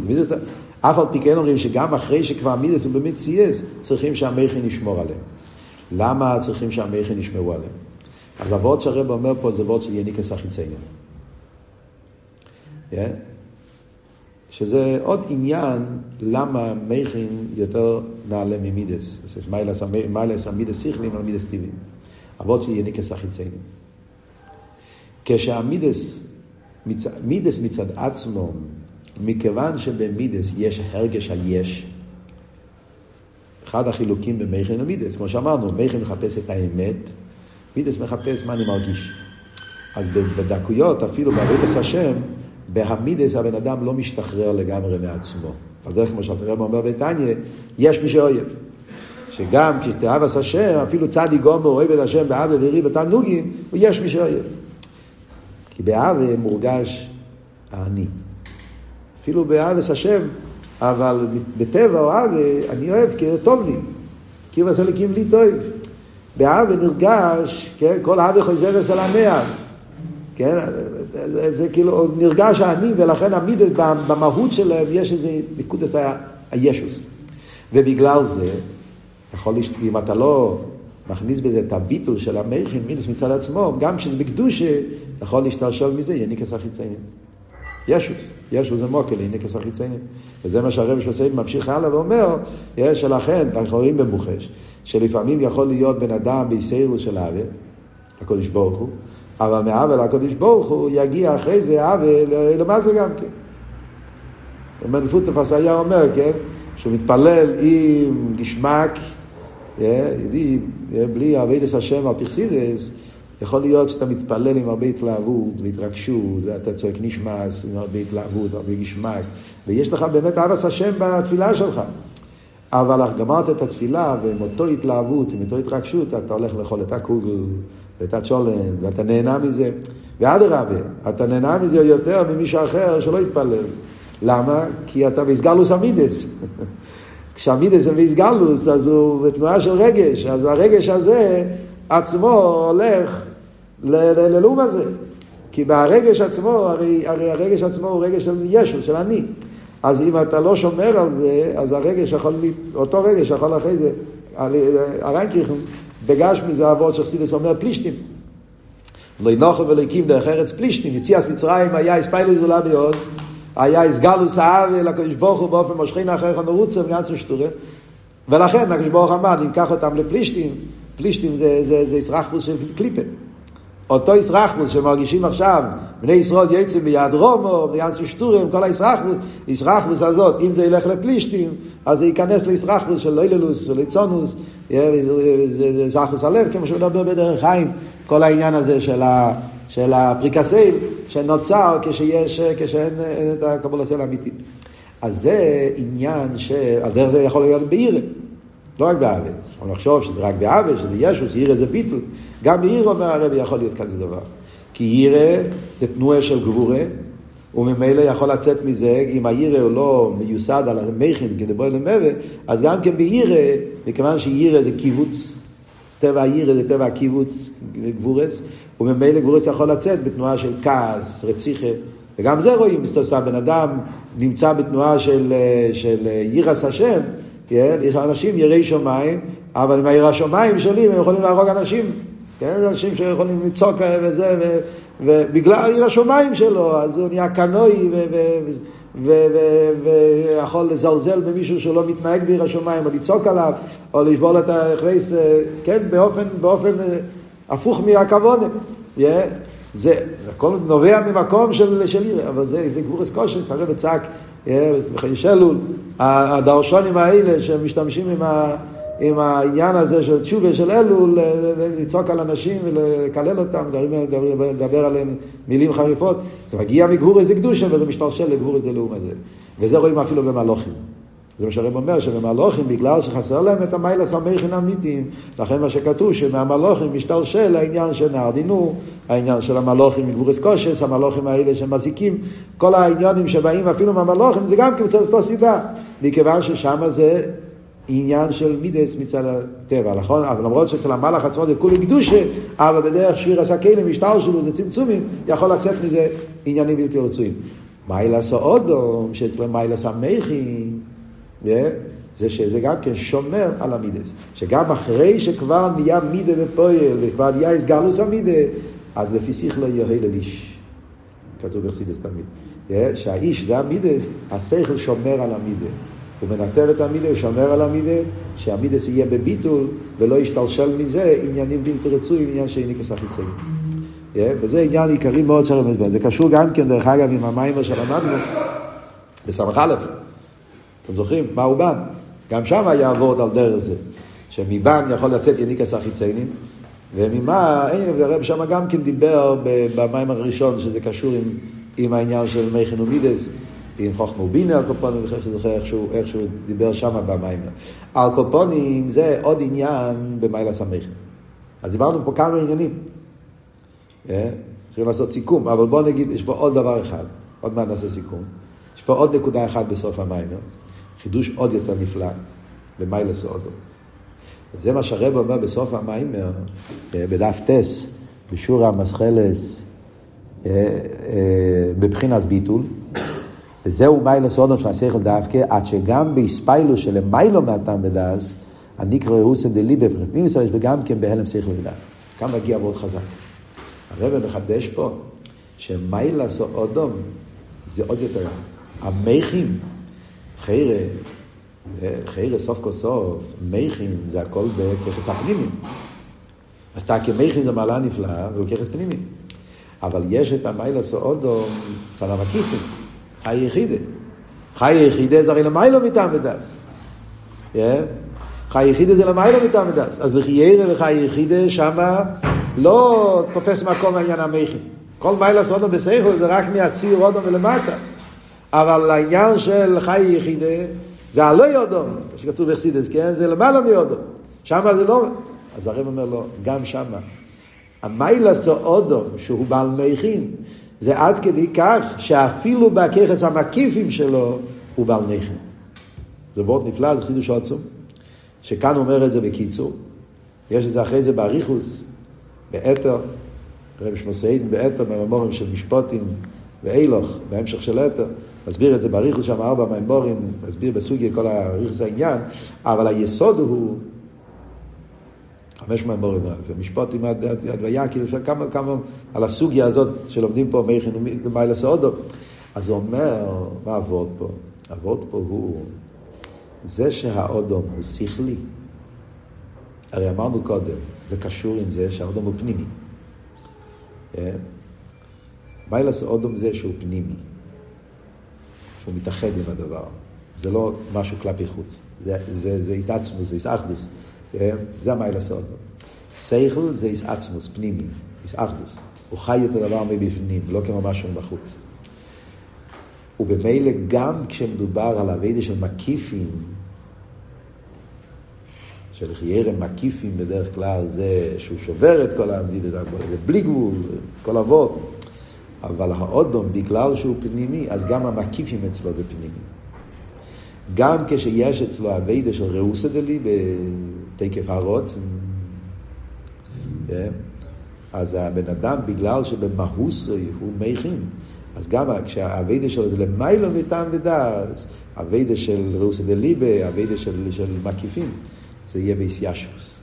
אף על פי כן אומרים שגם אחרי שכבר מידות הוא במציאות, צריכים שהמוחין ישמור עליהם. למה צריכים שהמוחין ישמרו עליהם? אז הוורט שהרב אומר פה זה וורט של יניקת החיצונים. Yeah. שזה עוד עניין למה מוחין יותר נעלה ממידות. מעלת המידות שכליים על מידות טבעיים. הוורט של יניקת החיצונים. כשהמידות, מידות מצד עצמו, מכיוון שבמידות יש הרגש היש, אחד החילוקים במכן ומידס, כמו שאמרנו, מכן מחפש את האמת, מידס מחפש מה אני מרגיש. אז בדקויות, אפילו בעבודת השם, בהמידס הבן אדם לא משתחרר לגמרי מעצמו. על דרך כמו שהרב אומר בתניא, יש מי שאויב. שגם כשתאהב עשה השם, אפילו צדי גומר אוהב את השם באב ורי בתענוגים, יש מי שאויב. כי באב מורגש האני. אפילו באב השם, אבל בטבע או אבי, אני אוהב כי זה טוב לי. כי הוא עושה לקים לי טוב. באבי נרגש, כן, כל אבי חוזר אצל המאה. כן, זה, זה כאילו נרגש האני, ולכן המידס במהות שלהם יש איזה נקודס הישוס. ובגלל זה, יכול לש... אם אתה לא מכניס בזה את הביטול של המכין, מידס מצד עצמו, גם כשזה בקדושה, יכול להשתרשל מזה, יניקס החיציינים. ישוס, ישוס זה מוקל, הנה כסר חיציינים. וזה מה שהרב שעושה, ממשיך הלאה ואומר, שלכן, אנחנו רואים במוחש, שלפעמים יכול להיות בן אדם ביסיירוס של עוול, הקודש ברוך הוא, אבל מעוול הקודש ברוך הוא יגיע אחרי זה עוול למה זה גם כן. אומר פוטפס היה אומר, כן, שהוא מתפלל עם גשמק, יהודי, בלי אבידס השם על פרסידס, יכול להיות שאתה מתפלל עם הרבה התלהבות והתרגשות, ואתה צועק נשמס עם הרבה התלהבות, הרבה גשמק, ויש לך באמת אבס השם בתפילה שלך. אבל גמרת את התפילה, ועם אותו התלהבות, עם אותו התרגשות, אתה הולך לאכול את הקוגל, ואת הצ'ולן, ואתה נהנה מזה. ואדרבה, אתה נהנה מזה יותר ממישהו אחר שלא יתפלל. למה? כי אתה באסגלוס המידס. כשהמידס זה באסגלוס, אז הוא בתנועה של רגש, אז הרגש הזה עצמו הולך ללום הזה. כי ברגש עצמו, הרי, הרי הרגש עצמו הוא רגש של ישו, של אני. אז אם אתה לא שומר על זה, אז הרגש יכול, אותו רגש יכול אחרי זה, הרנקריכם, בגש מזה אבות שחסידס אומר פלישתים. לא ינוחו ולהקים דרך ארץ פלישתים, יציאס מצרים היה אספיילוס גדולה מאוד, היה אסגלוס האב לקדוש ברוך הוא באופן מושכין אחריך נרוצה וגנץ משטורה, ולכן הקדוש ברוך אמר, אם קח אותם לפלישתים, פלישתים זה, זה, זה ישרחפוס של קליפה. אותו ישרחמוס שמרגישים עכשיו, בני ישראל יצא ביד רומו, ביד סושטורים, כל הישרחמוס, ישרחמוס הזאת, אם זה ילך לפלישתים, אז זה ייכנס לישרחמוס של איללוס וליצונוס, זה הלב, כמו שהוא מדבר בדרך חיים, כל העניין הזה של, ה, של הפריקסייל, שנוצר כשיש, כשאין את הקבולסל האמיתי. אז זה עניין שעל דרך זה יכול להיות בעירה. לא רק בעוול. אפשר לחשוב שזה רק בעוול, שזה ישו, שעירה זה ביטל. גם בעירה אומר הרבי יכול להיות כזה דבר. כי עירה זה תנועה של גבורה, וממילא יכול לצאת מזה, אם העירה הוא לא מיוסד על המכין כדבוי למבה, אז גם כן בעירה, מכיוון שעירה זה קיבוץ, טבע העירה זה טבע הקיבוץ גבורס, וממילא גבורס יכול לצאת בתנועה של כעס, רציחה. וגם זה רואים, מסתובב בן אדם נמצא בתנועה של, של יירס השם, כן? יש אנשים יראי שמיים, אבל עם הירא שמיים שולים הם יכולים להרוג אנשים. כן? זה אנשים שיכולים לצעוק וזה, ו, ובגלל ירא שמיים שלו, אז הוא נהיה קנוי ויכול לזלזל במישהו שלא מתנהג בירא שמיים, או לצעוק עליו, או לשבור את הכרייס, כן? באופן, באופן הפוך מהכבוד. זה הכל נובע ממקום של, של עיר, אבל זה, זה גבורס קושס, הרב צעק בחייש אלול, הדרשונים האלה שמשתמשים עם, ה, עם העניין הזה של תשובה של אלול, לצעוק על אנשים ולקלל אותם, לדבר עליהם מילים חריפות, זה מגיע מגבורס דקדושה וזה משתלשל לגבורס דלאום הזה. וזה רואים אפילו במלוכים. זה מה שהרב אומר, שבמלוכים, בגלל שחסר להם את המיילס המכין האמיתיים, לכן מה שכתוב, שמהמלוכים משתלשל העניין של נערדינו, העניין של המלוכים מגבורס קושס, המלוכים האלה שמזיקים, כל העניינים שבאים אפילו מהמלוכים, זה גם קבוצת אותו סיבה, מכיוון ששם זה עניין של מידס מצד הטבע, נכון? אבל למרות שאצל המלאך עצמו זה כולי קדושה, אבל בדרך שיר הסכלים, משטר שלו, זה צמצומים, יכול לצאת מזה עניינים בלתי רצויים. מיילס האודום, שאצלם מיילס המכין, זה שזה גם כן שומר על המידס. שגם אחרי שכבר נהיה מידה ופועל, וכבר נהיה הסגלוס המידה, אז לפי שכלו יהי לליש. כתוב בחסידס תמיד. שהאיש, זה המידס, השכל שומר על המידה. הוא מנטר את המידה, הוא שומר על המידה, שהמידס יהיה בביטול, ולא ישתלשל מזה עניינים בלתי רצויים, עניין שאיני כסחיצי. וזה עניין עיקרי מאוד של הרמז זה קשור גם כן, דרך אגב, עם המיימר שלמדנו, בסמ"א. אתם זוכרים? מה הוא בן? גם שם היה עבוד על דרך זה. שמבן יכול לצאת יניקס החיציינים, וממה, אין, הרב שם גם כן דיבר במים הראשון, שזה קשור עם, עם העניין של מי חינומידס, עם חוכמה ובינה על קופונים, אני חושב שזוכר איכשהו, איכשהו דיבר שם במים. על קופונים זה עוד עניין במיילס המכין. אז דיברנו פה כמה עניינים. אה? צריכים לעשות סיכום, אבל בואו נגיד, יש פה עוד דבר אחד, עוד מעט נעשה סיכום. יש פה עוד נקודה אחת בסוף המיימר. חידוש עוד יותר נפלא במיילס אודו. זה מה שהרב אומר בסוף המיימר, אה, בדף טס, בשיעור המסחלס, אה, אה, בבחינס ביטול, וזהו מיילס אודו של השכל דווקא, עד שגם באספיילו של מיילו מהטעם ודס, הנקרא רוסן דליבה פרטנים ישראל, וגם כן בהלם שכל ודס. כאן מגיע מאוד חזק. הרב מחדש פה שמיילס אודום זה עוד יותר, המכין חיירה, חיירה סוף כל סוף, מכין זה הכל בככס הפנימי. אז אתה כמכין זה מעלה נפלאה, והוא ככס פנימי. אבל יש את המיילה סעודו צד המקיפים, חי יחידה. חי יחידה זה הרי למיילו מטעם ודס. חי יחידה זה למיילו מטעם ודס. אז בחיירה וחי יחידה שמה לא תופס מקום העניין המכין. כל מיילה סעודו בסייכו זה רק מהציר אודו ולמטה. אבל העניין של חי יחידה זה הלא יודום, שכתוב בחסידס, כן? זה למעלה מיודום. שם זה לא... אז הרב אומר לו, גם שם. המיילס אודום, שהוא בעל מכין, זה עד כדי כך שאפילו בככס המקיפים שלו הוא בעל מכין. זה מאוד נפלא, זה חידוש עצום. שכאן אומר את זה בקיצור. יש את זה אחרי זה באריכוס, באתר, רב שמוסעידן באתר, בממורים של משפוטים ואילוך, בהמשך של אתר. מסביר את זה בריחוס שם ארבע מימורים, מסביר בסוגיה כל הריחוס העניין, אבל היסוד הוא חמש מימורים, ומשפוטים עד הדוויה, כאילו אפשר כמה, כמה, על הסוגיה הזאת שלומדים פה מי חינומי ומיילה סעודו. אז הוא אומר, מה עבוד פה? עבוד פה הוא זה שהאודום הוא שכלי. הרי אמרנו קודם, זה קשור עם זה שהאודום הוא פנימי. מיילס אודום זה שהוא פנימי, שהוא מתאחד עם הדבר. זה לא משהו כלפי חוץ, זה, זה, זה התעצמוס, זה איסאחדוס. זה המיילס אודום. סייכל זה איסאצמוס, פנימי, איסאחדוס. הוא חי את הדבר מבפנים, לא כמו משהו בחוץ. ובמילא גם כשמדובר על אביידה של מקיפים, של חיירם מקיפים בדרך כלל זה שהוא שובר את כל המדידה, זה בלי גבול, כל אבות. אבל האודום, בגלל שהוא פנימי, אז גם המקיפים אצלו זה פנימי. גם כשיש אצלו אביידה של ראוסא דלי בתקף הרוץ, כן? אז הבן אדם, בגלל שבמהוס הוא מכין, אז גם כשהאביידה שלו זה למיילו מטעם ודעת, אביידה של ראוסא דליבה, אביידה של, של מקיפים, זה יהיה באיסיישוס.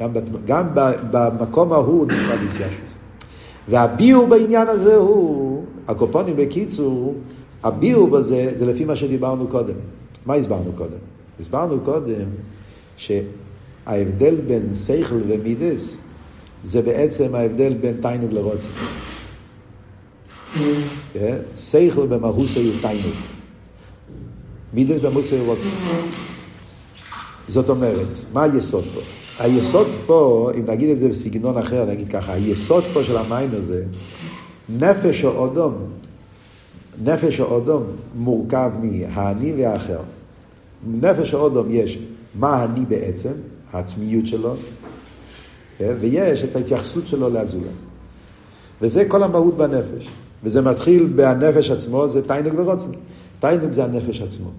גם, גם במקום ההוא נמצא באיסיישוס. והביאו בעניין הזה הוא, הקופונים בקיצור, הביאו בזה, זה לפי מה שדיברנו קודם. מה הסברנו קודם? הסברנו קודם שההבדל בין שכל ומידס זה בעצם ההבדל בין תיינוג לרוצן. כן? שכל במהוס היו תיינוג. מידס במהוס היו רוצן. זאת אומרת, מה היסוד פה? היסוד פה, אם נגיד את זה בסגנון אחר, נגיד ככה, היסוד פה של המים הזה, נפש או אודום, נפש או אודום מורכב מהאני והאחר. נפש או אודום יש מה אני בעצם, העצמיות שלו, כן? ויש את ההתייחסות שלו לאזולס. וזה כל המהות בנפש. וזה מתחיל בנפש עצמו, זה תיינוג ורוצן. תיינוג זה הנפש עצמו.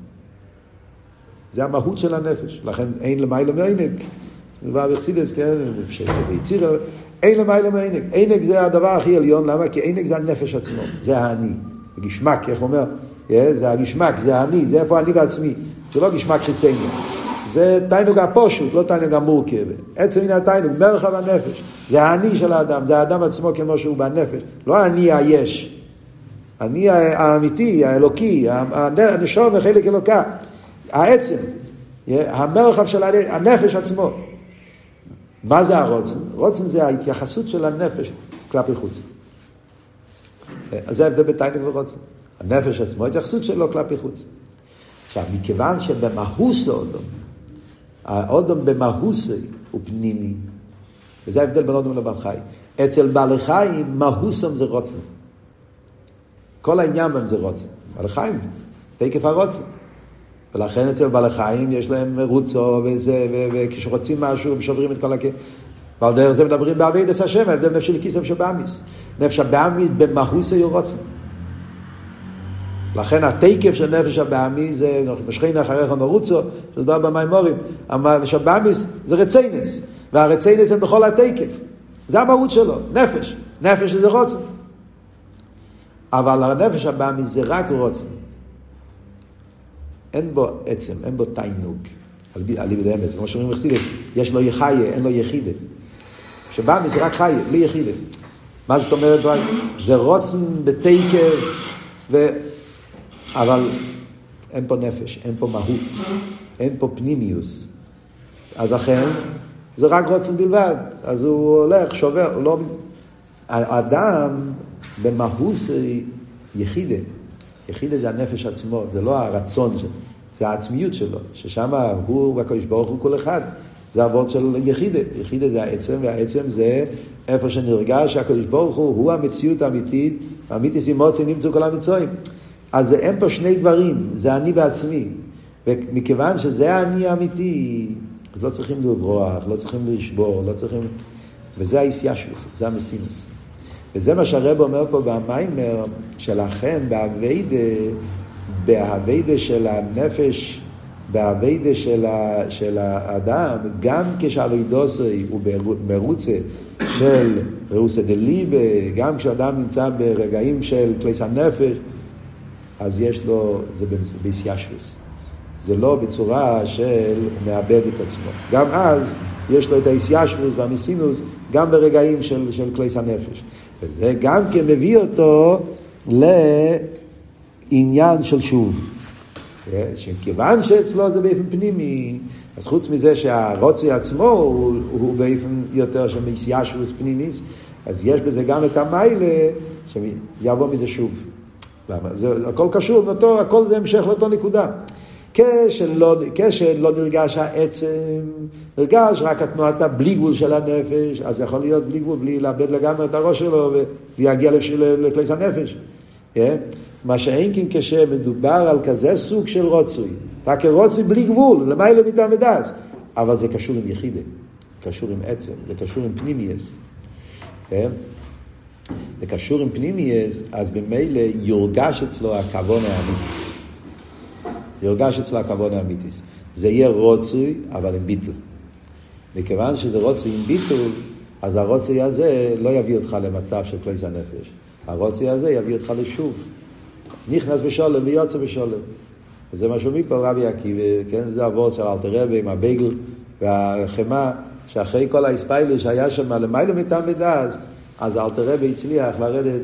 זה המהות של הנפש. לכן אין למעלה מעינג. דבר בחסידס, כן, שזה ביציר, אין למעלה מעינג. עינג זה הדבר הכי עליון, למה? כי עינג זה הנפש עצמו, זה האני. זה גשמק, איך הוא אומר? אה, זה הגשמק, זה האני, זה איפה אני בעצמי. זה לא גשמק חיצני. זה תיינוג הפושוט, לא תיינוג המורכב. עצם עניין התיינוג, מרחב הנפש. זה האני של האדם, זה האדם עצמו כמו שהוא בנפש. לא האני היש. אני האמיתי, האלוקי, הנשום וחלק אלוקה. העצם, המרחב של הנפש עצמו. מה זה הרוצן? רוצן זה ההתייחסות של הנפש כלפי חוץ. אז זה ההבדל בתיינוג ורוצן. הנפש עצמו, ההתייחסות שלו כלפי חוץ. עכשיו, מכיוון שבמהוס האודום, האודום במהוס הוא פנימי, וזה ההבדל בין אודום לבעל חי. אצל בעלי חיים, מהוסם זה רוצן. כל העניין בהם זה רוצן. בעלי חיים, תקף הרוצן. ולכן אצל בעלי חיים יש להם רוצו וזה, וכשרוצים משהו הם שוברים את כל הכ... ועל דרך זה מדברים באבידס השם, ההבדל נפש של כיס נפש הבאמיס. נפש הבאמיס במהוס היו רוצן. לכן התקף של נפש הבאמי זה משכין אחריך נרוצו, שדבר במימורים, נפש הבאמיס זה רציינס, והרציינס הם בכל התקף. זה המהות שלו, נפש. נפש זה רוצן. אבל הנפש הבאמי זה רק רוצן. אין בו עצם, אין בו תיינוג. על ידי אמץ, כמו שאומרים בחסידים, יש לו יחיה, אין לו יחידה. שבאמי זה רק חיה, בלי יחידה. מה זאת אומרת? זה רוצן בתקף, ו... אבל אין פה נפש, אין פה מהות, אין פה פנימיוס. אז לכן, זה רק רוצן בלבד. אז הוא הולך, שובר, לא... האדם במהוס יחידה. יחידה זה הנפש עצמו, זה לא הרצון שלו, זה העצמיות שלו, ששם הוא והקדוש ברוך הוא כל אחד. זה אבות של יחידה. יחידה זה העצם, והעצם זה איפה שנרגש שהקדוש ברוך הוא, הוא המציאות האמיתית, האמיתיס אימוצי נמצאו כל המצויים. אז אין פה שני דברים, זה אני בעצמי. ומכיוון שזה האני האמיתי, אז לא צריכים לברוח, לא צריכים לשבור, לא צריכים... וזה האיסיישוס, זה המסינוס. וזה מה שהרב אומר פה במיימר, שלכן באביידה, באביידה של הנפש, באביידה של, ה, של האדם, גם כשאביידוסי הוא מרוצה של רוסה דליבה, גם כשאדם נמצא ברגעים של כליס הנפש, אז יש לו, זה ביסיישוס. זה לא בצורה של מאבד את עצמו. גם אז יש לו את האיסיישוס והמיסינוס, גם ברגעים של, של כליס הנפש. וזה גם כן מביא אותו לעניין של שוב. שכיוון שאצלו זה באופן פנימי, אז חוץ מזה שהרוצי עצמו הוא, הוא באופן יותר של מסיאשוס פנימיס, אז יש בזה גם את המיילה, שיבוא מזה שוב. למה? זה הכל קשור, אותו, הכל זה המשך לאותו נקודה. כשלא, כשלא נרגש העצם, נרגש רק התנועת הבלי גבול של הנפש, אז יכול להיות בלי גבול, בלי לאבד לגמרי את הראש שלו ויגיע לכליס הנפש. Yeah? כן? מה שאין כן כשמדובר על כזה סוג של רוצוי, רק רוצוי בלי גבול, למעלה מיתה מדס, אבל זה קשור עם יחידה, זה קשור עם עצם, זה קשור עם פנימייס. כן? זה קשור עם פנימייס, אז במילא יורגש אצלו הכבון האמיתי. יורגש אצלו הכבוד האמיתיס. זה יהיה רוצוי, אבל עם ביטול. מכיוון שזה רוצוי עם ביטול, אז הרוצוי הזה לא יביא אותך למצב של כלי הנפש. הרוצוי הזה יביא אותך לשוב. נכנס בשולם ויוצא בשולם. וזה מה שאומרים פה רבי עקיבא, כן? זה הוורד של אלתר רבי עם הבייגל והחמאה, שאחרי כל האספיילר שהיה שם למעלה מטעם ודאז, אז אלתר רבי הצליח לרדת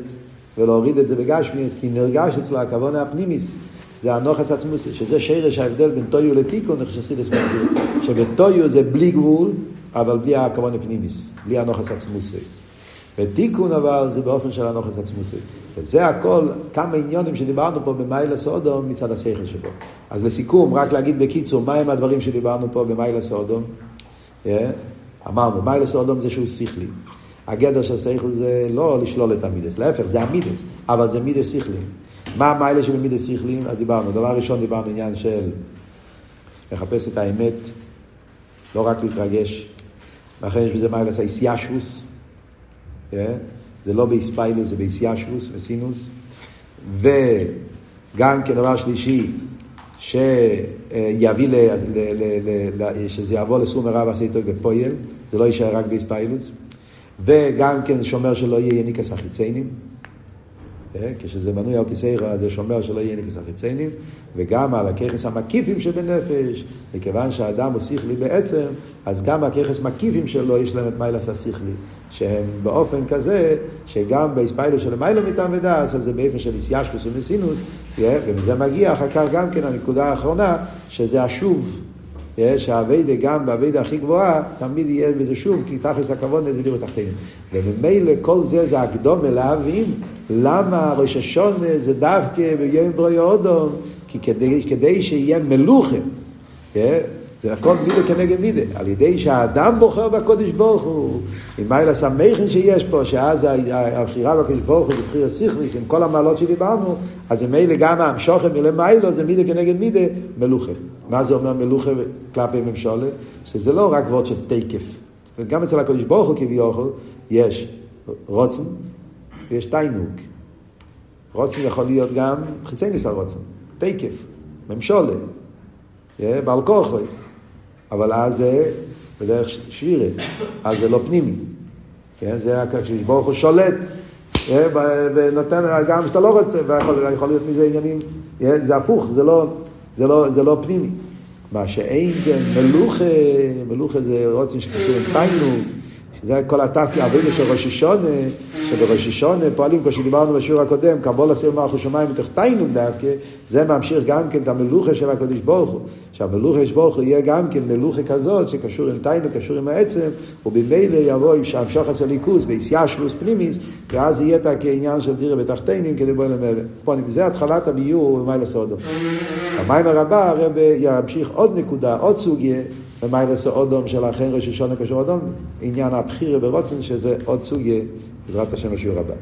ולהוריד את זה בגשמיאס, כי נרגש אצלו הכוון הפנימיס. זה הנוחס עצמוסי, שזה שרש ההבדל בין טויו לתיקון, איך שחסידס מסביר, שבטויו זה בלי גבול, אבל בלי הכוון הפנימיס, בלי הנוחס עצמוסי. ותיקון אבל זה באופן של הנוחס עצמוסי. וזה הכל, כמה עניונים שדיברנו פה במיילס אודום מצד השכל שבו. אז לסיכום, רק להגיד בקיצור, מהם הדברים שדיברנו פה במיילס אודום? Yeah. אמרנו, מיילס אודום זה שהוא שכלי. הגדר של שכל זה לא לשלול את המידס, להפך, זה המידס, אבל זה מידס שכלי. מה המיילה שבמידס שכלים? אז דיברנו. דבר ראשון דיברנו עניין של לחפש את האמת, לא רק להתרגש. לכן יש בזה מיילה איסיישבוס. אה? זה לא באיספיילוס, זה באיסיישבוס וסינוס. וגם כדבר שלישי, שיביא, ל, ל, ל, ל, שזה יעבור לסור מרע ועשה איתו בפויל, זה לא יישאר רק באיספיילוס. וגם כן שומר שלא יהיה יניקס החיציינים. אה? כשזה מנוי על כיסא זה שומר שלא יהיה נקס החיציינים, וגם על הככס המקיפים שבנפש, וכיוון שהאדם הוא שכלי בעצם, אז גם הככס מקיפים שלו יש להם את מיילס השכלי, שהם באופן כזה, שגם באספיילוס של מיילו מטעם ודס, אז זה באופן של איסיאשפוס ומסינוס, אה? ומזה מגיע אחר כך גם כן הנקודה האחרונה, שזה השוב. שהאביידה גם באביידה הכי גבוהה, תמיד יהיה בזה שוב, כי תכלס הכבוד זה דירו תחתינו. וממילא כל זה זה הקדומה להבין למה ראש השונה זה דווקא ביום ברוי אודום, כי כדי, כדי שיהיה מלוכה, זה הכל מידה כנגד מידה. על ידי שהאדם בוחר בקודש ברוך הוא, עם מיילה סמכן שיש פה, שאז הבחירה בקודש ברוך הוא בבחיר הסיכליס, עם כל המעלות שדיברנו, אז ממילא גם המשוכן מלמיילו זה מידה כנגד מידה מלוכה. מה זה אומר מלוכה כלפי ממשולה? שזה לא רק וורד של תקף. גם אצל הקודש ברוך הוא כביכול, יש רוצן ויש תיינוק. רוצן יכול להיות גם חיצי ניסה רוצן, תקף, ממשולה, בעל כוחו. אבל אז זה בדרך שבירה, אז זה לא פנימי. כן? זה כשברוך הוא שולט אה, ונותן, גם כשאתה לא רוצה, ויכול להיות מזה עניינים, אה, זה הפוך, זה לא, זה לא, זה לא פנימי. מה שאין כן מלוכה, מלוכה זה רוצים שקשור עם שזה כל התפקיד, אבינו של ראש השונה, שבראש השונה פועלים, כמו שדיברנו בשיעור הקודם, קבול עשה מלכו שמיים מתוך תיינום דווקא, זה ממשיך גם כן את המלוכה של הקדוש ברוך הוא. שהמלוכה של ברוך הוא יהיה גם כן מלוכה כזאת, שקשור עם תיינום, קשור עם העצם, ובמילא יבוא עם שהמשוך עשה ליכוס, ביסיאשלוס פנימיס, ואז יהיה את כעניין של דירה בתחתינים כדי בוא למעלה. זה התחלת הביור במיילה סודו. המים הרבה, הרב ימשיך עוד נקודה, עוד סוגיה. ומיילס האודום של האחר ראש השונה קשור אדום, עניין הבחירה ברוצן שזה עוד סוגיה, בעזרת השם בשיעור הבא.